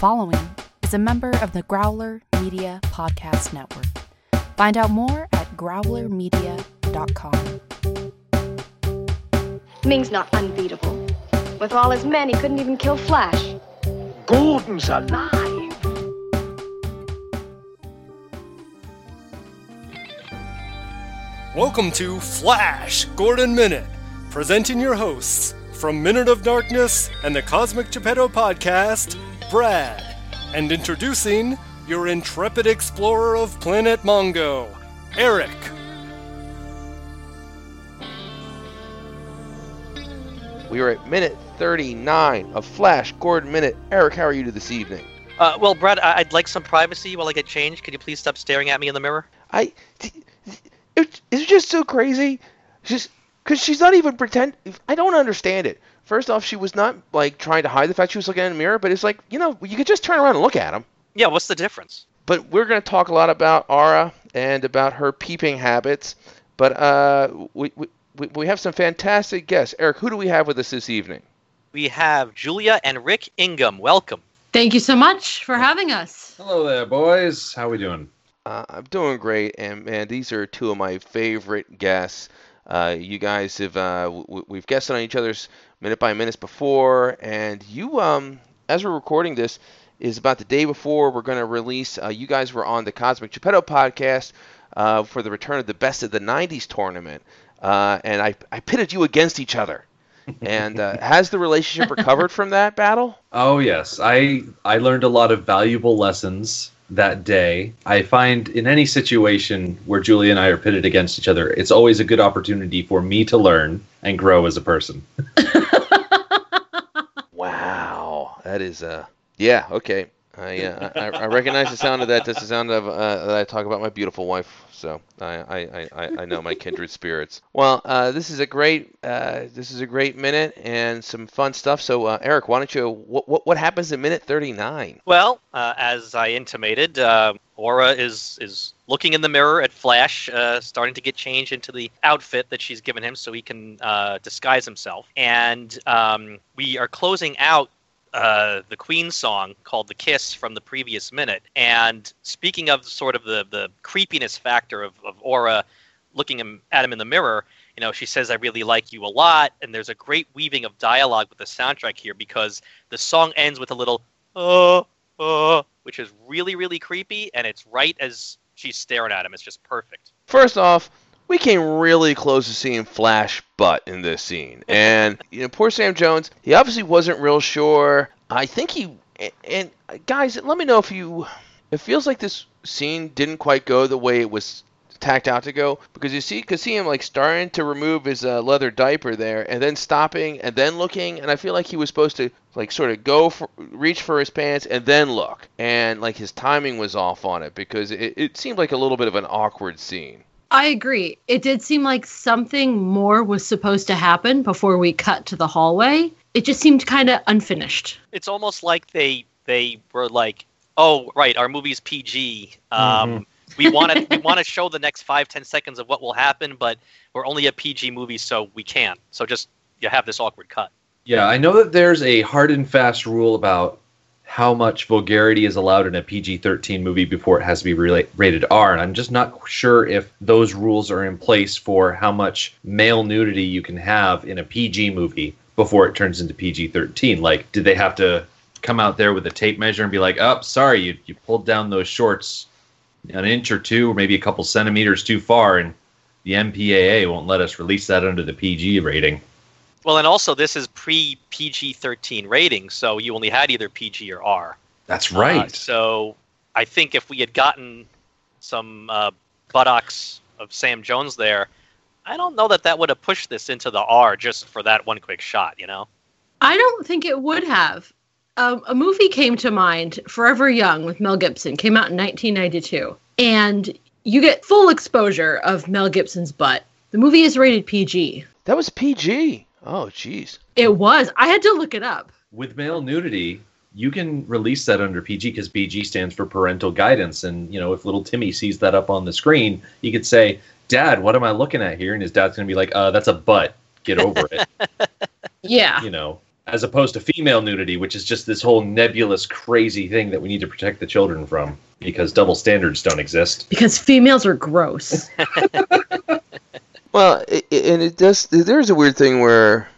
following is a member of the Growler Media Podcast Network. Find out more at growlermedia.com. Ming's not unbeatable. With all his men, he couldn't even kill Flash. Gordon's alive. Welcome to Flash Gordon Minute, presenting your hosts from Minute of Darkness and the Cosmic Geppetto podcast, Brad, and introducing your intrepid explorer of Planet Mongo, Eric. We are at minute 39 of Flash Gordon Minute. Eric, how are you this evening? Uh, well, Brad, I- I'd like some privacy while I get changed. Could you please stop staring at me in the mirror? I. It, it's just so crazy. Just because she's not even pretend. I don't understand it. First off, she was not like trying to hide the fact she was looking in the mirror, but it's like you know you could just turn around and look at him. Yeah, what's the difference? But we're going to talk a lot about Aura and about her peeping habits. But uh, we, we we have some fantastic guests. Eric, who do we have with us this evening? We have Julia and Rick Ingham. Welcome. Thank you so much for having us. Hello there, boys. How are we doing? Uh, I'm doing great, and man, these are two of my favorite guests. Uh, you guys have uh, w- we've guested on each other's minute by minutes before, and you, um, as we're recording this, is about the day before we're going to release. Uh, you guys were on the Cosmic Geppetto podcast uh, for the return of the Best of the '90s tournament, uh, and I, I pitted you against each other. and uh, has the relationship recovered from that battle? Oh yes, I I learned a lot of valuable lessons that day. I find in any situation where Julie and I are pitted against each other, it's always a good opportunity for me to learn and grow as a person. Wow, that is uh yeah okay. I, uh, I I recognize the sound of that. That's the sound of uh, that I talk about my beautiful wife. So I I, I, I know my kindred spirits. Well, uh, this is a great uh, this is a great minute and some fun stuff. So uh, Eric, why don't you what what, what happens in minute thirty nine? Well, uh, as I intimated, uh, Aura is is looking in the mirror at Flash, uh, starting to get changed into the outfit that she's given him so he can uh, disguise himself. And um, we are closing out uh, the Queen song called "The Kiss" from the previous minute. And speaking of sort of the the creepiness factor of, of Aura looking him, at him in the mirror, you know, she says, "I really like you a lot," and there's a great weaving of dialogue with the soundtrack here because the song ends with a little "uh uh," which is really really creepy, and it's right as she's staring at him. It's just perfect. First off, we came really close to seeing Flash butt in this scene, and you know, poor Sam Jones. He obviously wasn't real sure. I think he and, guys, let me know if you. It feels like this scene didn't quite go the way it was tacked out to go because you see, cause see him like starting to remove his uh, leather diaper there, and then stopping, and then looking, and I feel like he was supposed to like sort of go for, reach for his pants and then look, and like his timing was off on it because it, it seemed like a little bit of an awkward scene. I agree. It did seem like something more was supposed to happen before we cut to the hallway. It just seemed kind of unfinished. It's almost like they they were like, "Oh, right, our movie's PG. Um, we want to we want to show the next five ten seconds of what will happen, but we're only a PG movie, so we can't. So just you have this awkward cut." Yeah, I know that there's a hard and fast rule about how much vulgarity is allowed in a PG-13 movie before it has to be rated R, and I'm just not sure if those rules are in place for how much male nudity you can have in a PG movie before it turns into PG-13. Like, did they have to come out there with a tape measure and be like, "Oh, sorry, you you pulled down those shorts an inch or two, or maybe a couple centimeters too far, and the MPAA won't let us release that under the PG rating." Well, and also this is pre PG thirteen rating, so you only had either PG or R. That's Uh, right. so I think if we had gotten some uh, buttocks of Sam Jones there, I don't know that that would have pushed this into the R just for that one quick shot. You know? I don't think it would have. Um, a movie came to mind, Forever Young, with Mel Gibson, came out in 1992. And you get full exposure of Mel Gibson's butt. The movie is rated PG. That was PG. Oh, jeez. It was. I had to look it up. with male nudity, you can release that under PG because PG stands for parental guidance. And, you know, if little Timmy sees that up on the screen, he could say, Dad, what am I looking at here? And his dad's going to be like, uh, that's a butt. Get over it. Yeah. you know, as opposed to female nudity, which is just this whole nebulous, crazy thing that we need to protect the children from because double standards don't exist. Because females are gross. Well, i i- and it does. There's a weird thing where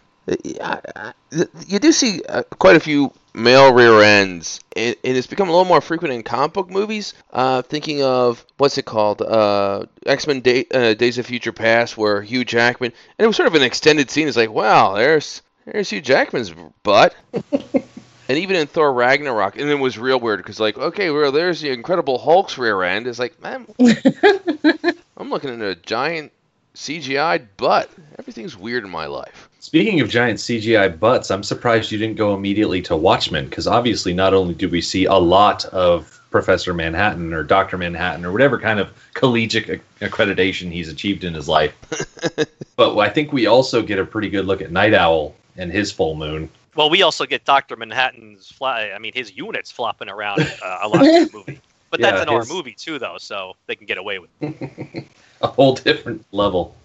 you do see uh, quite a few male rear ends, and, and it's become a little more frequent in comic book movies. Uh, thinking of what's it called, uh, X Men Day, uh, Days of Future Past, where Hugh Jackman, and it was sort of an extended scene. It's like, wow, there's there's Hugh Jackman's butt. And even in Thor Ragnarok, and it was real weird because, like, okay, well, there's the Incredible Hulk's rear end. It's like, man, I'm looking at a giant CGI butt. Everything's weird in my life. Speaking of giant CGI butts, I'm surprised you didn't go immediately to Watchmen because obviously, not only do we see a lot of Professor Manhattan or Doctor Manhattan or whatever kind of collegiate accreditation he's achieved in his life, but I think we also get a pretty good look at Nite Owl and his full moon. Well, we also get Doctor Manhattan's fly. I mean, his units flopping around uh, a lot in the movie. But that's Yeah, in our his- movie too, though, so they can get away with. it. A whole different level.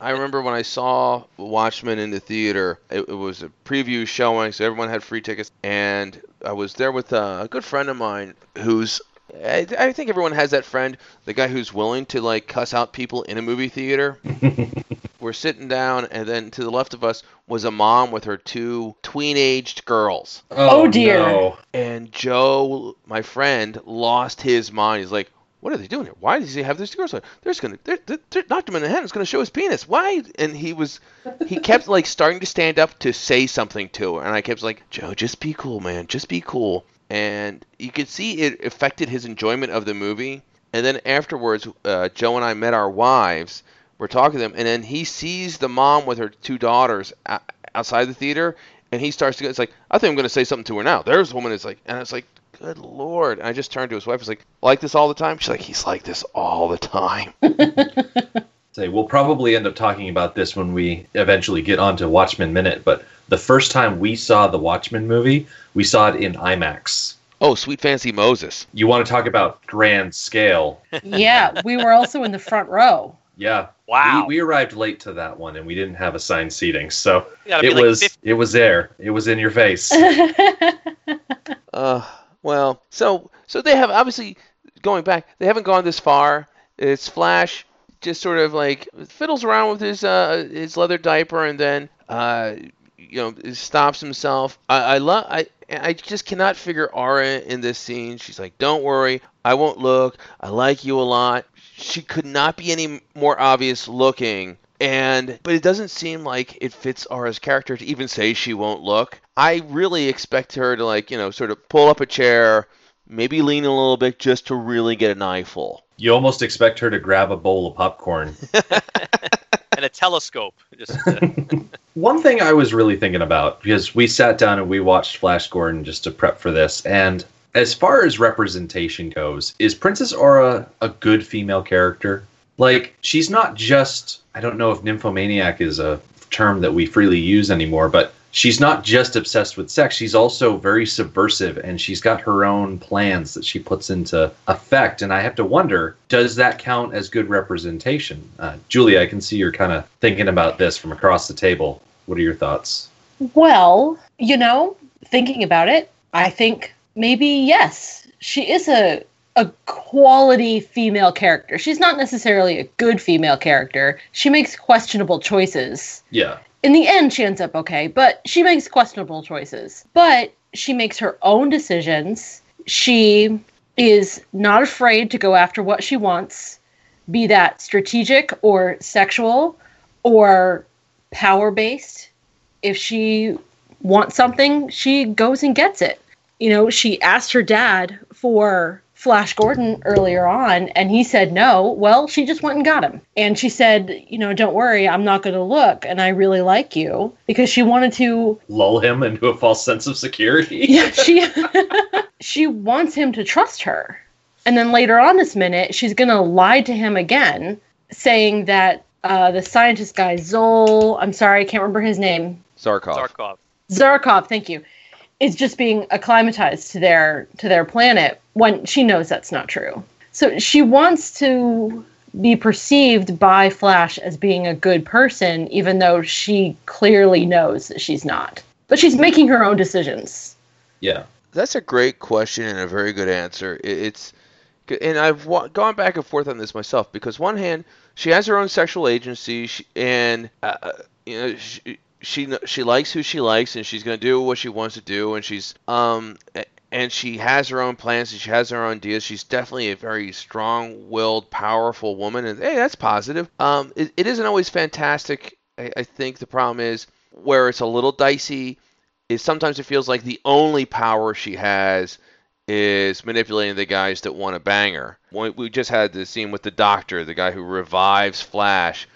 I remember when I saw Watchmen in the theater, it, it was a preview showing, so everyone had free tickets. And I was there with uh, a good friend of mine who's. I, I think everyone has that friend, the guy who's willing to like cuss out people in a movie theater. We're sitting down, and then to the left of us was a mom with her two tween-aged girls. Oh, dear. no. And Joe, my friend, lost his mind. He's like, "What are they doing here? Why does he have these girls? There? There's gonna, they're, they're, Doctor Manhattan's gonna show his penis. Why?" And he was, he kept like starting to stand up to say something to her, and I kept like, "Joe, just be cool, man. Just be cool." And you could see it affected his enjoyment of the movie. And then afterwards, uh, Joe and I met our wives. We're talking to them, and then he sees the mom with her two daughters outside the theater, and he starts to go. It's like I think I'm to say something to her now. There's a woman. Is like, and it's like, good lord. And I just turned to his wife. I was like, like this all the time. She's like, he's like this all the time. Say, we'll probably end up talking about this when we eventually get onto Watchmen Minute, but the first time we saw the Watchmen movie, we saw it in IMAX. Oh, sweet fancy Moses. You want to talk about grand scale? yeah, we were also in the front row. Wow. Yeah. We, we arrived late to that one and we didn't have assigned seating, so You gotta be it like was 50 it was there. It was in your face. Uh, well, so so they have obviously going back. They haven't gone this far. It's Flash just sort of like fiddles around with his uh his leather diaper and then uh you know stops himself. I, I love I I just cannot figure Aura in this scene. She's like, "Don't worry, I won't look. I like you a lot." She could not be any more obvious looking. And but it doesn't seem like it fits Aura's character to even say she won't look. I really expect her to like, you know, sort of pull up a chair, maybe lean a little bit just to really get an eyeful. you almost expect her to grab a bowl of popcorn. and a telescope. Just uh, One thing I was really thinking about because we sat down and we watched Flash Gordon just to prep for this, and as far as representation goes, is Princess Aura a good female character? Like, she's not just, I don't know if nymphomaniac is a term that we freely use anymore, but she's not just obsessed with sex. She's also very subversive and she's got her own plans that she puts into effect. And I have to wonder, does that count as good representation? Uh, Julie, I can see you're kind of thinking about this from across the table. What are your thoughts? Well, you know, thinking about it, I think maybe yes. She is a a quality female character. She's not necessarily a good female character. She makes questionable choices. Yeah. In the end she ends up okay, but she makes questionable choices. But she makes her own decisions. She is not afraid to go after what she wants, be that strategic or sexual or power based. If she wants something, she goes and gets it. You know, she asked her dad for Flash Gordon earlier on, and he said no. Well, she just went and got him. And she said, you know, don't worry, I'm not going to look, and I really like you because she wanted to Lull him into a false sense of security. yeah, she she wants him to trust her. And then later on this minute, she's gonna lie to him again, saying that uh, the scientist guy Zol, I'm sorry, I can't remember his name, Zarkov. Zarkov. Zarkov, thank you, is just being acclimatized to their to their planet when she knows that's not true. So she wants to be perceived by Flash as being a good person, even though she clearly knows that she's not. but she's making her own decisions. Yeah. That's a great question and a very good answer. It- It's and I've wa- gone back and forth on this myself because one hand she has her own sexual agency she, and uh, uh, you know she, she she likes who she likes and she's going to do what she wants to do and she's um and she has her own plans and she has her own ideas. She's definitely a very strong-willed, powerful woman, and hey, that's positive. Um, it, it isn't always fantastic. I, I think the problem is where it's a little dicey is sometimes it feels like the only power she has is manipulating the guys that want to bang her. We we just had the scene with the doctor, the guy who revives Flash,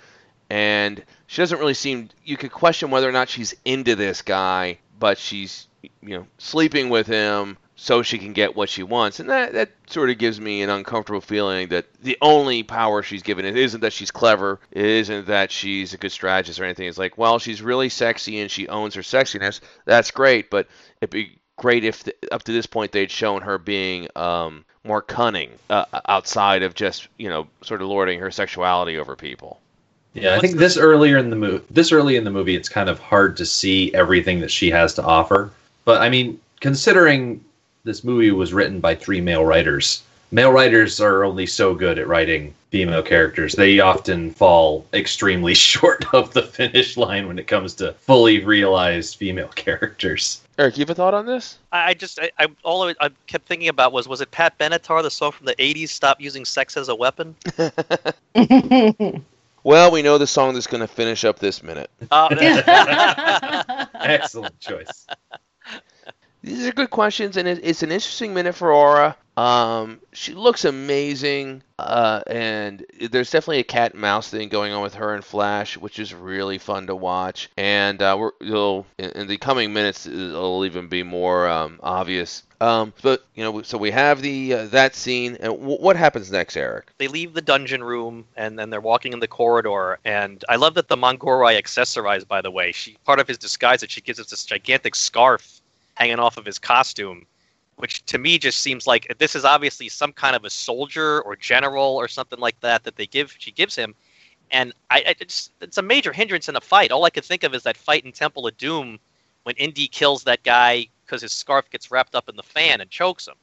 and she doesn't really seem. You could question whether or not she's into this guy, but she's you know sleeping with him so she can get what she wants, and that that sort of gives me an uncomfortable feeling that the only power she's given it isn't that she's clever, it isn't that she's a good strategist or anything. It's like, well, she's really sexy and she owns her sexiness. That's great, but it'd be great if th up to this point they'd shown her being um, more cunning uh, outside of just you know sort of lording her sexuality over people. Yeah, I think the- this earlier in the movie, this early in the movie, it's kind of hard to see everything that she has to offer. But I mean, considering this movie was written by three male writers, male writers are only so good at writing female characters. They often fall extremely short of the finish line when it comes to fully realized female characters. Eric, you have a thought on this? I I just I, I all I I kept thinking about was was it Pat Benatar the song from the '80s "Stop Using Sex as a Weapon"? Well, we know the song that's going to finish up this minute. Uh, Excellent choice. These are good questions, and it, it's an interesting minute for Aura. Um, she looks amazing, uh, and there's definitely a cat and mouse thing going on with her and Flash, which is really fun to watch. And uh, we're, you'll, in, in the coming minutes, it'll even be more um, obvious. Um, but you know, so we have the uh, that scene, and w- what happens next, Eric? they leave the dungeon room and then they're walking in the corridor and i love that the mongorai accessorized by the way she part of his disguise that she gives us this gigantic scarf hanging off of his costume which to me just seems like this is obviously some kind of a soldier or general or something like that that they give she gives him and I, I it's, it's a major hindrance in a fight all i could think of is that fight in temple of doom when indy kills that guy because his scarf gets wrapped up in the fan and chokes him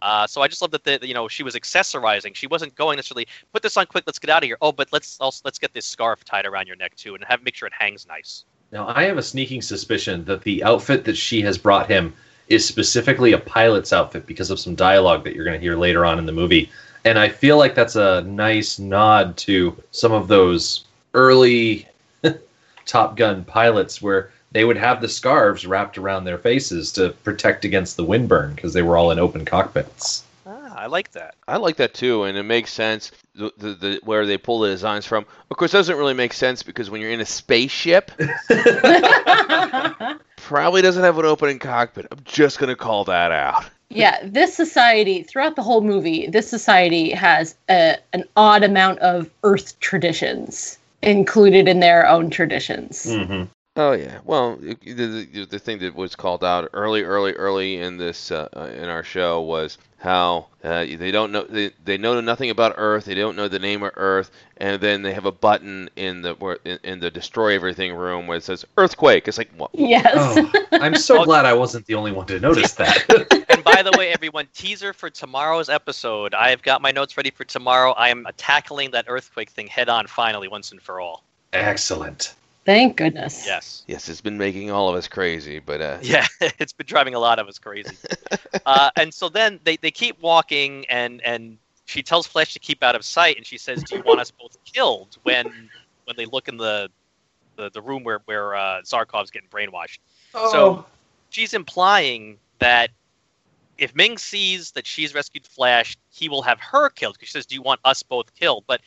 uh, so I just love that the you know she was accessorizing. She wasn't going necessarily put this on quick. Let's get out of here. Oh, but let's also let's get this scarf tied around your neck too, and have make sure it hangs nice. Now, I have a sneaking suspicion that the outfit that she has brought him is specifically a pilot's outfit because of some dialogue that you're going to hear later on in the movie. And I feel like that's a nice nod to some of those early Top Gun pilots where they would have the scarves wrapped around their faces to protect against the windburn because they were all in open cockpits. I like that. I like that too, and it makes sense the, the, the, where they pull the designs from. Of course, it doesn't really make sense because when you're in a spaceship, probably doesn't have an opening cockpit. I'm just gonna call that out. yeah, this society, throughout the whole movie, this society has a, an odd amount of Earth traditions included in their own traditions. Mm-hmm. Oh yeah. Well, the, the, the thing that was called out early, early, early in this uh, uh, in our show was how uh, they don't know they, they know nothing about Earth. They don't know the name of Earth, and then they have a button in the where in, in the destroy everything room where it says earthquake. It's like what? Yes. Oh, I'm so glad I wasn't the only one to notice that. And by the way, everyone, teaser for tomorrow's episode. I have got my notes ready for tomorrow. I am tackling that earthquake thing head on, finally, once and for all. Excellent. Thank goodness. Yes. Yes, it's been making all of us crazy, but uh, Yeah, it's been driving a lot of us crazy. uh, and so then they, they keep walking, and, and she tells Flash to keep out of sight, and she says, "Do you want us both killed?" When when they look in the the, the room where where uh, Zarkov's getting brainwashed. So she's implying that if Ming sees that she's rescued Flash, he will have her killed. Because she says, "Do you want us both killed?" But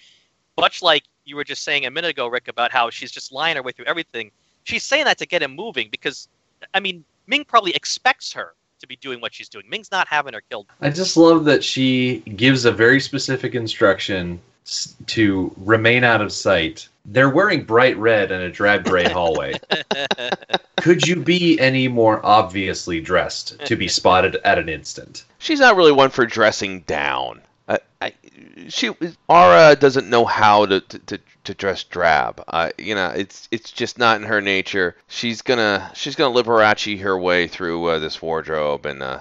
much like you were just saying a minute ago, Rick, about how she's just lying her way through everything, she's saying that to get him moving. Because I mean, Ming probably expects her to be doing what she's doing. Ming's not having her killed. I just love that she gives a very specific instruction to remain out of sight. They're wearing bright red in a drab gray hallway. Could you be any more obviously dressed to be spotted at an instant? she's not really one for dressing down. I, I, she Aura doesn't know how to, to, to, to dress drab. Uh, you know, it's it's just not in her nature. She's gonna she's gonna Liberace her way through uh, this wardrobe, and uh,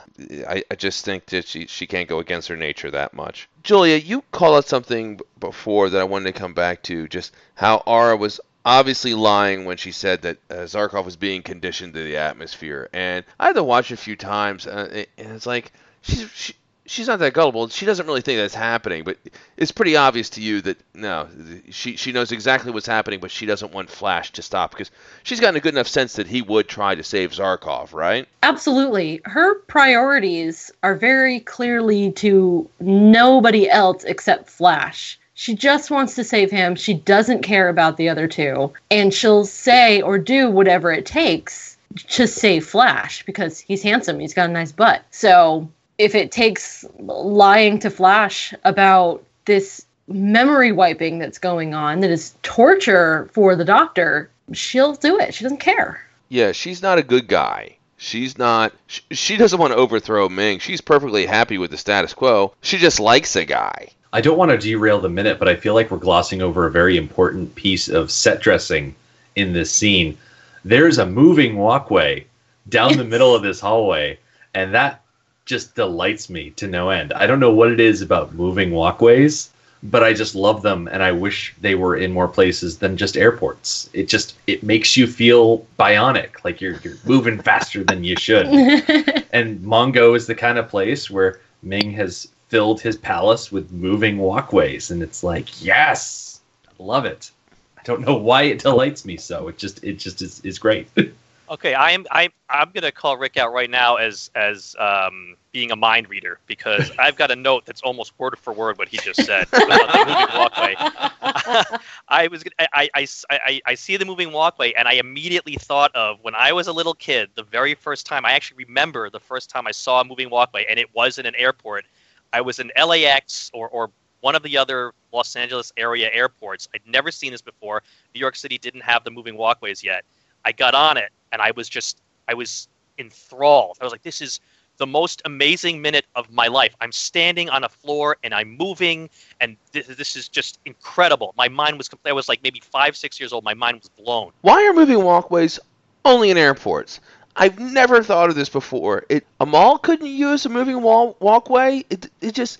I, I just think that she she can't go against her nature that much. Julia, you called out something before that I wanted to come back to, just how Aura was obviously lying when she said that uh, Zarkov was being conditioned to the atmosphere. And I had to watch it a few times, uh, and it's like she's she, she's not that gullible. She doesn't really think that's happening, but it's pretty obvious to you that no, she she knows exactly what's happening, but she doesn't want Flash to stop because she's gotten a good enough sense that he would try to save Zarkov, right? Absolutely. Her priorities are very clearly to nobody else except Flash. She just wants to save him. She doesn't care about the other two. And she'll say or do whatever it takes to save Flash because he's handsome. He's got a nice butt. So if it takes lying to Flash about this memory wiping that's going on that is torture for the doctor, she'll do it. She doesn't care. Yeah, she's not a good guy. She's not. She, she doesn't want to overthrow Ming. She's perfectly happy with the status quo. She just likes a guy. I don't want to derail the minute, but I feel like we're glossing over a very important piece of set dressing in this scene. There's a moving walkway down the middle of this hallway, and that just delights me to no end. I don't know what it is about moving walkways, but I just love them and I wish they were in more places than just airports. It just it makes you feel bionic, like you're you're moving faster than you should. and Mongo is the kind of place where Ming has filled his palace with moving walkways and it's like yes i love it i don't know why it delights me so it just it just is, is great Okay, I am I I'm gonna call Rick out right now as as um, being a mind reader because I've got a note that's almost word for word what he just said about the moving walkway. I was I, I, I, I see the moving walkway and I immediately thought of when I was a little kid. The very first time I actually remember the first time I saw a moving walkway and it was in an airport. I was in LAX or or one of the other Los Angeles area airports. I'd never seen this before. New York City didn't have the moving walkways yet. I got on it and I was just I was enthralled. I was like, this is the most amazing minute of my life. I'm standing on a floor and I'm moving, and this, this is just incredible. My mind was complete. I was like maybe five, six years old. My mind was blown. Why are moving walkways only in airports? I've never thought of this before. It, a mall couldn't use a moving wall walkway. It, it just,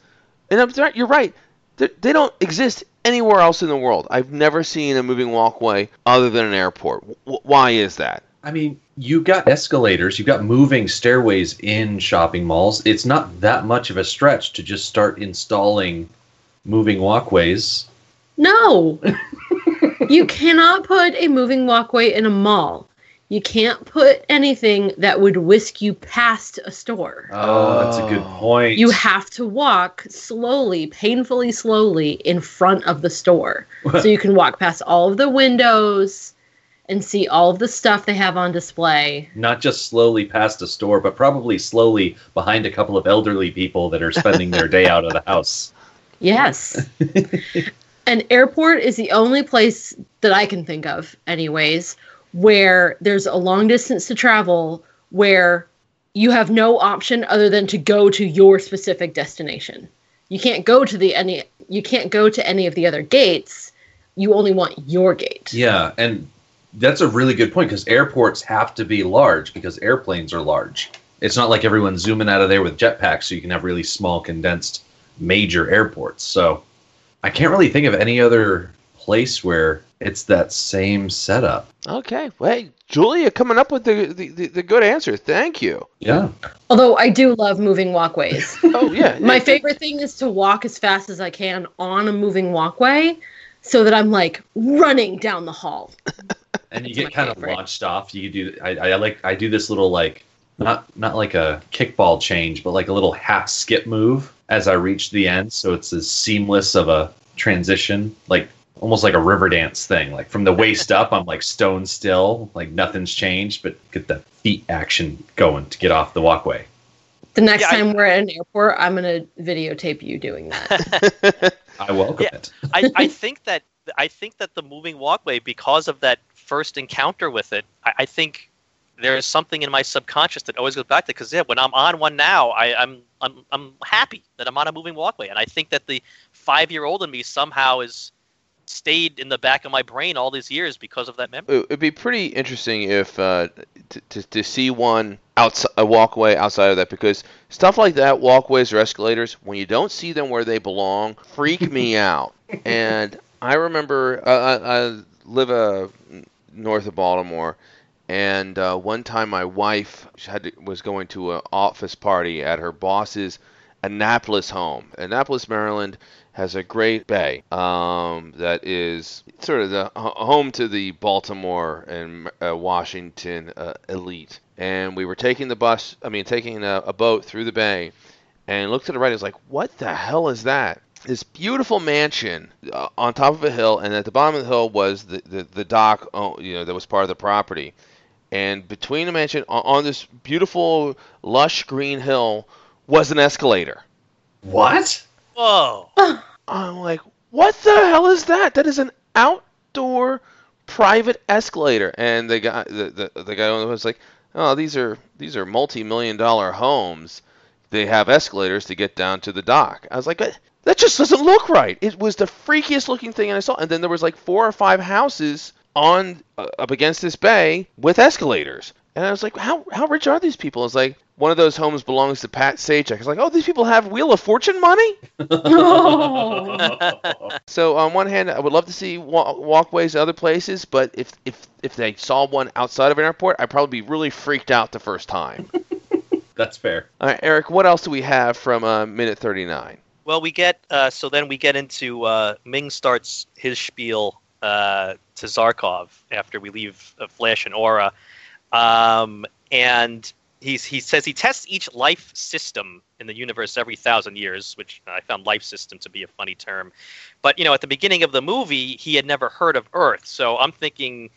and I'm sorry, you're right. They, they don't exist anywhere else in the world. I've never seen a moving walkway other than an airport. W- why is that? i mean you've got escalators you've got moving stairways in shopping malls it's not that much of a stretch to just start installing moving walkways No. you cannot put a moving walkway in a mall. You can't put anything that would whisk you past a store. oh that's a good point You have to walk slowly, painfully slowly in front of the store. so you can walk past all of the windows and see all of the stuff they have on display. not just slowly past a store, but probably slowly behind a couple of elderly people that are spending their day out of the house. Yes. An airport is the only place that I can think of, anyways, where there's a long distance to travel where you have no option other than to go to your specific destination. You can't go to the any you can't go to any of the other gates. You only want your gate. Yeah, and that's a really good point because airports have to be large because airplanes are large. It's not like everyone's zooming out of there with jetpacks, so you can have really small, condensed major airports. So I can't really think of any other place where it's that same setup. Okay, well, hey, Julia coming up with the, the, the, the good answer. Thank you. Yeah. Although I do love moving walkways. Oh, yeah. My yeah. favorite thing is to walk as fast as I can on a moving walkway so that I'm like running down the hall. And you get kind of launched off. You do. I, I like. I do this little like not not like a kickball change, but like a little half skip move as I reach the end. So it's as seamless of a transition, like almost like a river dance thing. Like from the waist up, I'm like stone still, like nothing's changed, but get the feet action going to get off the walkway. The next Yeah, I- time we're at an airport, I'm gonna videotape you doing that. I welcome Yeah. it. I, I think that I think that the moving walkway, because of that first encounter with it, I, I think there is something in my subconscious that always goes back to because yeah, when I'm on one now, I, I'm I'm I'm happy that I'm on a moving walkway, and I think that the five year old in me somehow is stayed in the back of my brain all these years because of that memory. It- It'd be pretty interesting if uh, to, to, to see one outside a walkway outside of that because stuff like that, walkways or escalators, when you don't see them where they belong, freak me out. And I remember uh, I, I live uh, north of Baltimore, and uh, one time my wife had to, was going to an office party at her boss's Annapolis home. Annapolis, Maryland has a great bay um, that is sort of the home to the Baltimore and uh, Washington uh, elite. And we were taking the bus, I mean, taking a, a boat through the bay, and looked to the right. I was like, "What the hell is that?" This beautiful mansion uh, on top of a hill, and at the bottom of the hill was the the, the dock, oh, you know, that was part of the property. And between the mansion, on, on this beautiful, lush green hill, was an escalator. What? Whoa! I'm like, what the hell is that? That is an outdoor private escalator. And the guy, the, the, the guy was like, oh, these are these are multi-million dollar homes. They have escalators to get down to the dock. I was like, "Eh, that just doesn't look right. It was the freakiest looking thing I saw. And then there was like four or five houses on uh, up against this bay with escalators. And I was like, how how rich are these people? It's like one of those homes belongs to Pat Sajak. It's like, oh, these people have Wheel of Fortune money. So on one hand, I would love to see wa- walkways to other places, but if if if they saw one outside of an airport, I'd probably be really freaked out the first time. That's fair. All right, Eric, what else do we have from uh, minute thirty nine? Well, we get uh, so then we get into uh, Ming starts his spiel uh, to Zarkov after we leave uh, Flash and Aura, um, and he's he says he tests each life system in the universe every thousand years, which I found life system to be a funny term. But you know, at the beginning of the movie, he had never heard of Earth, so I'm thinking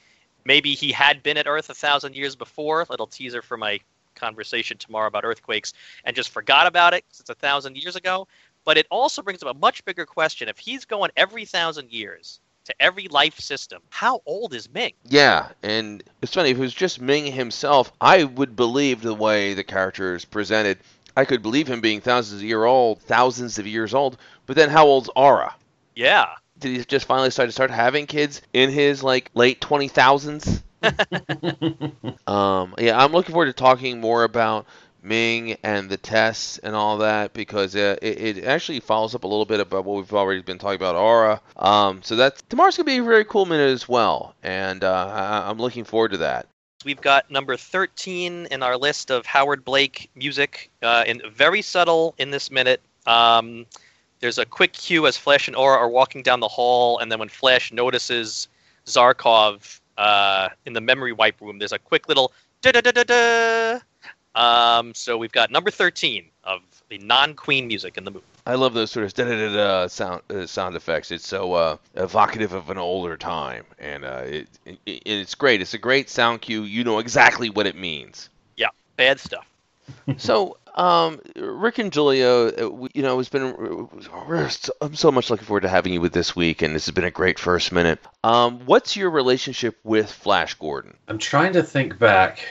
maybe he had been at Earth a thousand years before. Little teaser for my conversation tomorrow about earthquakes, and just forgot about it 'cause it's a thousand years ago. But it also brings up a much bigger question. If he's going every thousand years to every life system, how old is Ming? Yeah, and it's funny if it was just Ming himself, I would believe the way the character is presented. I could believe him being thousands of year old, thousands of years old. But then how old's Aura? Yeah. Did he just finally start to start having kids in his like late twenty thousands? Um, yeah, I'm looking forward to talking more about Ming and the tests and all that because uh, it, it actually follows up a little bit about what we've already been talking about Aura. Um, so that's tomorrow's gonna be a very cool minute as well, and uh, I, I'm looking forward to that. We've got number 13 in our list of Howard Blake music, uh, and very subtle in this minute. Um, there's a quick cue as Flash and Aura are walking down the hall, and then when Flash notices Zarkov uh, in the memory wipe room, there's a quick little da da da da da. Um, so we've got number 13 of the non-Queen music in the movie. I love those sort of da da da da sound uh, sound effects. It's so uh, evocative of an older time, and uh, it, it it's great. It's a great sound cue. You know exactly what it means. Yeah, bad stuff. so, um, Rick and Julia, uh, you know, it's been I'm so much looking forward to having you with this week, and this has been a great first minute. Um, what's your relationship with Flash Gordon? I'm trying to think back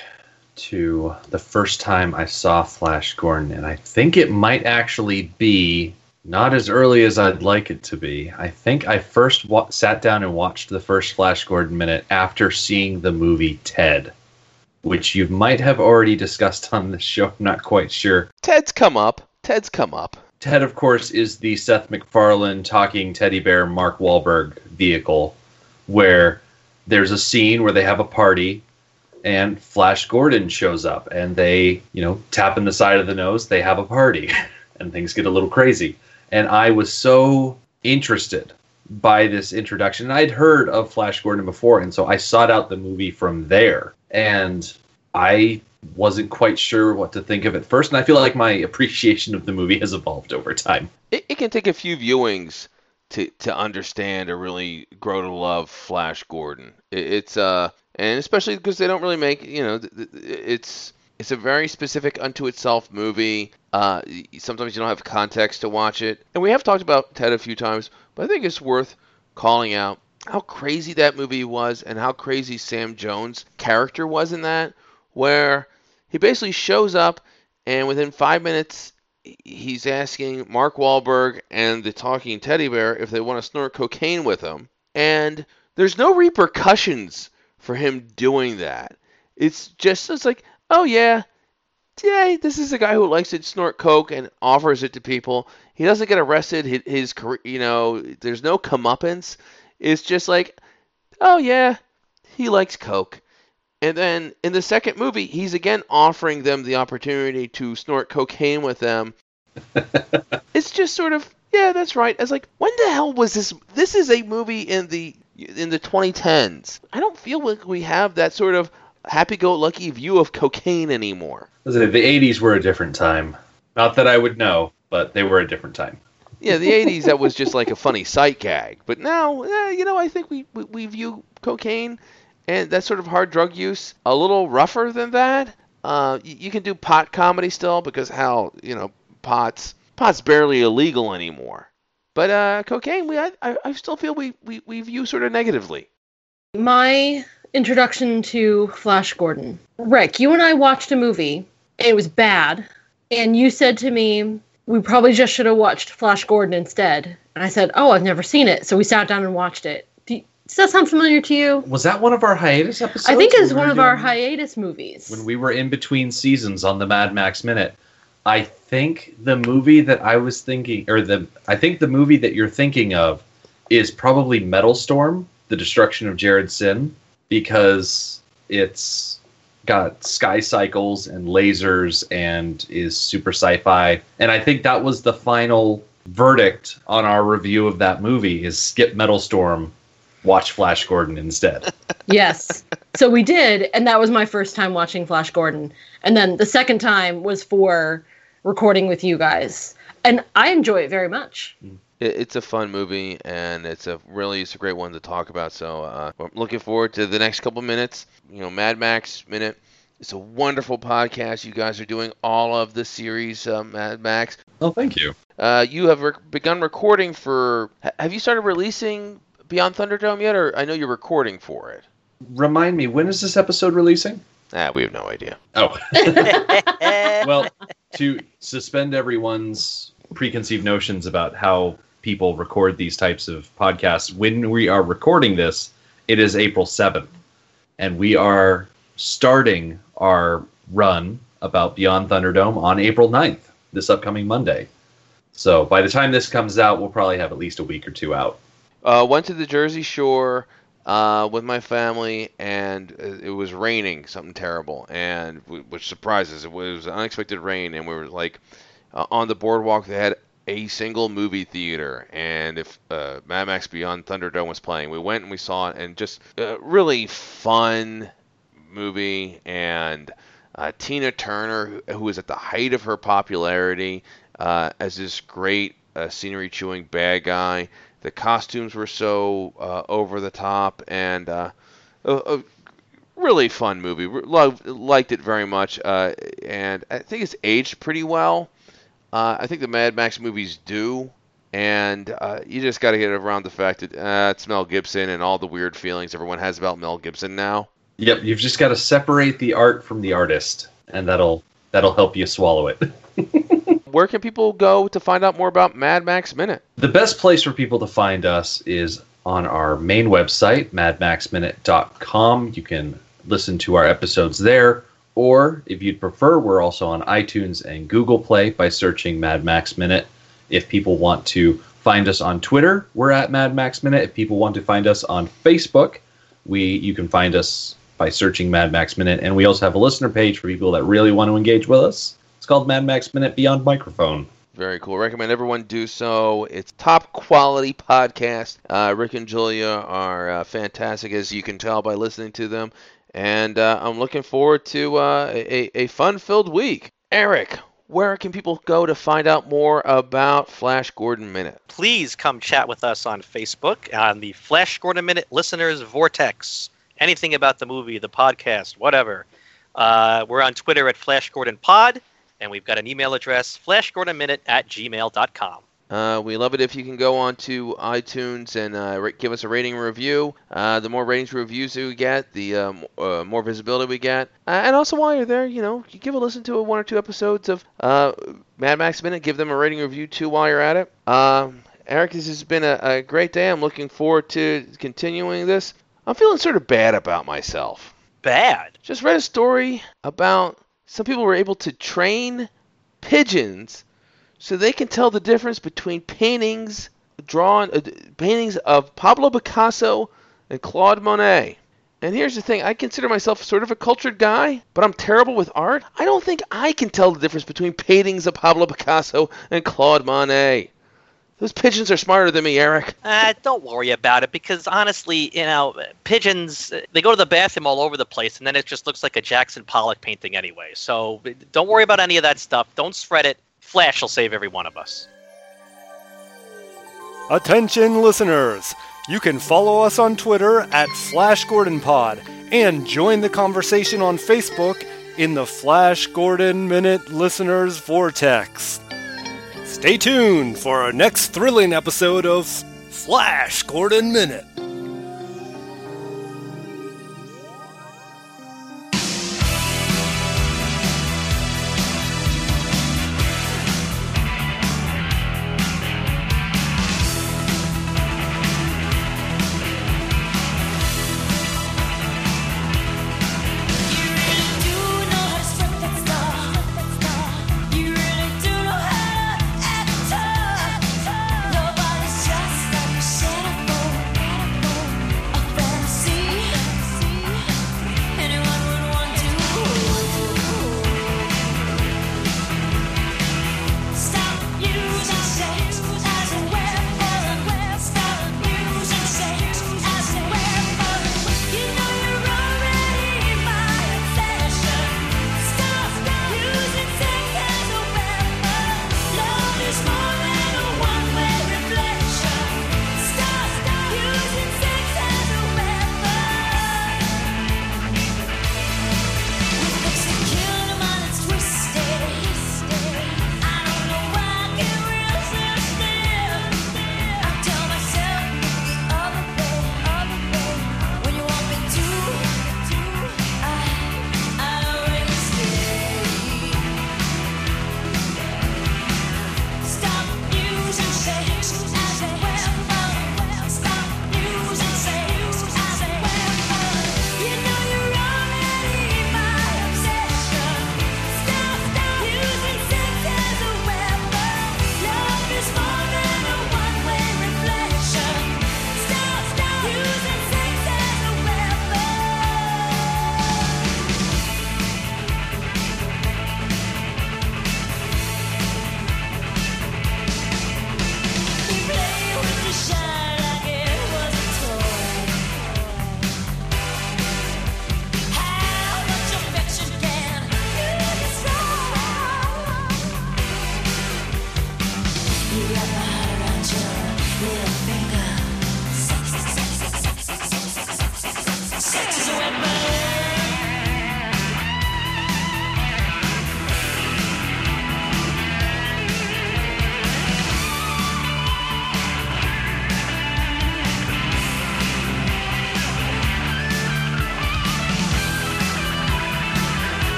to the first time I saw Flash Gordon, and I think it might actually be not as early as I'd like it to be. I think I first wa- sat down and watched the first Flash Gordon minute after seeing the movie Ted, which you might have already discussed on this show. I'm not quite sure. Ted's come up. Ted's come up. Ted, of course, is the Seth MacFarlane talking teddy bear Mark Wahlberg vehicle, where there's a scene where they have a party and Flash Gordon shows up and they, you know, tap in the side of the nose, they have a party and things get a little crazy. And I was so interested by this introduction. I'd heard of Flash Gordon before, and so I sought out the movie from there. And I wasn't quite sure what to think of it first, and I feel like my appreciation of the movie has evolved over time. It, it can take a few viewings to to understand or really grow to love Flash Gordon. It, it's uh, and especially because they don't really make you know, it's it's a very specific unto itself movie. Uh, sometimes you don't have context to watch it, and we have talked about Ted a few times, but I think it's worth calling out how crazy that movie was and how crazy Sam Jones' character was in that, where he basically shows up and within five minutes he's asking Mark Wahlberg and the talking teddy bear if they want to snort cocaine with him. and there's no repercussions for him doing that. It's just it's like, oh yeah, yeah, this is a guy who likes to snort coke and offers it to people. He doesn't get arrested. His, his career, you know, there's no comeuppance. It's just like, oh yeah, he likes coke. And then in the second movie, he's again offering them the opportunity to snort cocaine with them. it's just sort of, yeah, that's right. It's like, when the hell was this? This is a movie in the in the 2010s. I don't feel like we have that sort of happy-go-lucky view of cocaine anymore. Listen, the 80s were a different time. Not that I would know, but they were a different time. Yeah, the 80s that was just like a funny sight gag. But now, eh, you know, I think we, we, we view cocaine and that sort of hard drug use a little rougher than that. Uh, you, you can do pot comedy still because how, you know, pot's pot's barely illegal anymore. But uh, cocaine, we I, I I still feel we, we, we view sort of negatively. My introduction to Flash Gordon. Rick, you and I watched a movie, and it was bad. And you said to me, we probably just should have watched Flash Gordon instead. And I said, oh, I've never seen it. So we sat down and watched it. Does that sound familiar to you? Was that one of our hiatus episodes? I think when it's one were of our hiatus movies. when we were in between seasons on the Mad Max Minute. I think the movie that I was thinking, or the I think the movie that you're thinking of, is probably Metal Storm: The Destruction of Jared-Syn, because it's got sky cycles and lasers and is super sci-fi. And I think that was the final verdict on our review of that movie: is skip Metal Storm, watch Flash Gordon instead. yes. So we did, and that was my first time watching Flash Gordon. And then the second time was for recording with you guys. And I enjoy it very much. It's a fun movie and it's a really it's a great one to talk about. So uh, I'm looking forward to the next couple minutes. You know, Mad Max Minute. It's a wonderful podcast. You guys are doing all of the series, uh, Mad Max. oh, thank you. Uh, you have rec- begun recording for. Have you started releasing Beyond Thunderdome yet, or I know you're recording for it? Remind me, when is this episode releasing? Ah, we have no idea. Oh. well, to suspend everyone's preconceived notions about how people record these types of podcasts, when we are recording this, it is April 7th. And we are starting our run about Beyond Thunderdome on April 9th, this upcoming Monday. So by the time this comes out, we'll probably have at least a week or two out. Uh, went to the Jersey Shore uh, with my family, and it was raining, something terrible, and which surprises. It was unexpected rain, and we were like uh, on the boardwalk. They had a single movie theater, and if uh, Mad Max Beyond Thunderdome was playing, we went and we saw it, and just uh, really fun movie, and uh, Tina Turner, who, who was at the height of her popularity uh, as this great uh, scenery chewing bad guy. The costumes were so uh, over the top and uh, a, a really fun movie. Loved, liked it very much, uh, and I think it's aged pretty well. Uh, I think the Mad Max movies do, and uh, you just got to get around the fact that uh, it's Mel Gibson and all the weird feelings everyone has about Mel Gibson now. Yep, you've just got to separate the art from the artist, and that'll that'll help you swallow it. Where can people go to find out more about Mad Max Minute? The best place for people to find us is on our main website, madmaxminute.com. You can listen to our episodes there, or if you'd prefer, we're also on iTunes and Google Play by searching Mad Max Minute. If people want to find us on Twitter, we're at Mad Max Minute. If people want to find us on Facebook, we you can find us by searching Mad Max Minute, and we also have a listener page for people that really want to engage with us. It's called Mad Max Minute Beyond Microphone. Very cool. Recommend everyone do so. It's top quality podcast. Uh, Rick and Julia are uh, fantastic, as you can tell by listening to them. And uh, I'm looking forward to uh, a, a fun-filled week. Eric, where can people go to find out more about Flash Gordon Minute? Please come chat with us on Facebook on the Flash Gordon Minute Listeners Vortex. Anything about the movie, the podcast, whatever. Uh, we're on Twitter at Flash Gordon Pod, and we've got an email address, flashgordonminute at gmail.com. Uh, we love it if you can go on to iTunes and uh, give us a rating review. Uh, the more ratings reviews we get, the um, uh, more visibility we get. Uh, and also, while you're there, you know, you give a listen to one or two episodes of uh, Mad Max Minute. Give them a rating review too while you're at it. Um, Eric, this has been a, a great day. I'm looking forward to continuing this. I'm feeling sort of bad about myself. Bad. Just read a story about some people were able to train pigeons so they can tell the difference between paintings drawn uh, paintings of Pablo Picasso and Claude Monet. And here's the thing, I consider myself sort of a cultured guy, but I'm terrible with art. I don't think I can tell the difference between paintings of Pablo Picasso and Claude Monet. Those pigeons are smarter than me, Eric. Uh, don't worry about it because honestly, you know, pigeons, they go to the bathroom all over the place and then it just looks like a Jackson Pollock painting anyway. So don't worry about any of that stuff. Don't spread it. Flash will save every one of us. Attention listeners! You can follow us on Twitter at Flash Gordon Pod and join the conversation on Facebook in the Flash Gordon Minute Listeners Vortex. Stay tuned for our next thrilling episode of Flash Gordon Minute.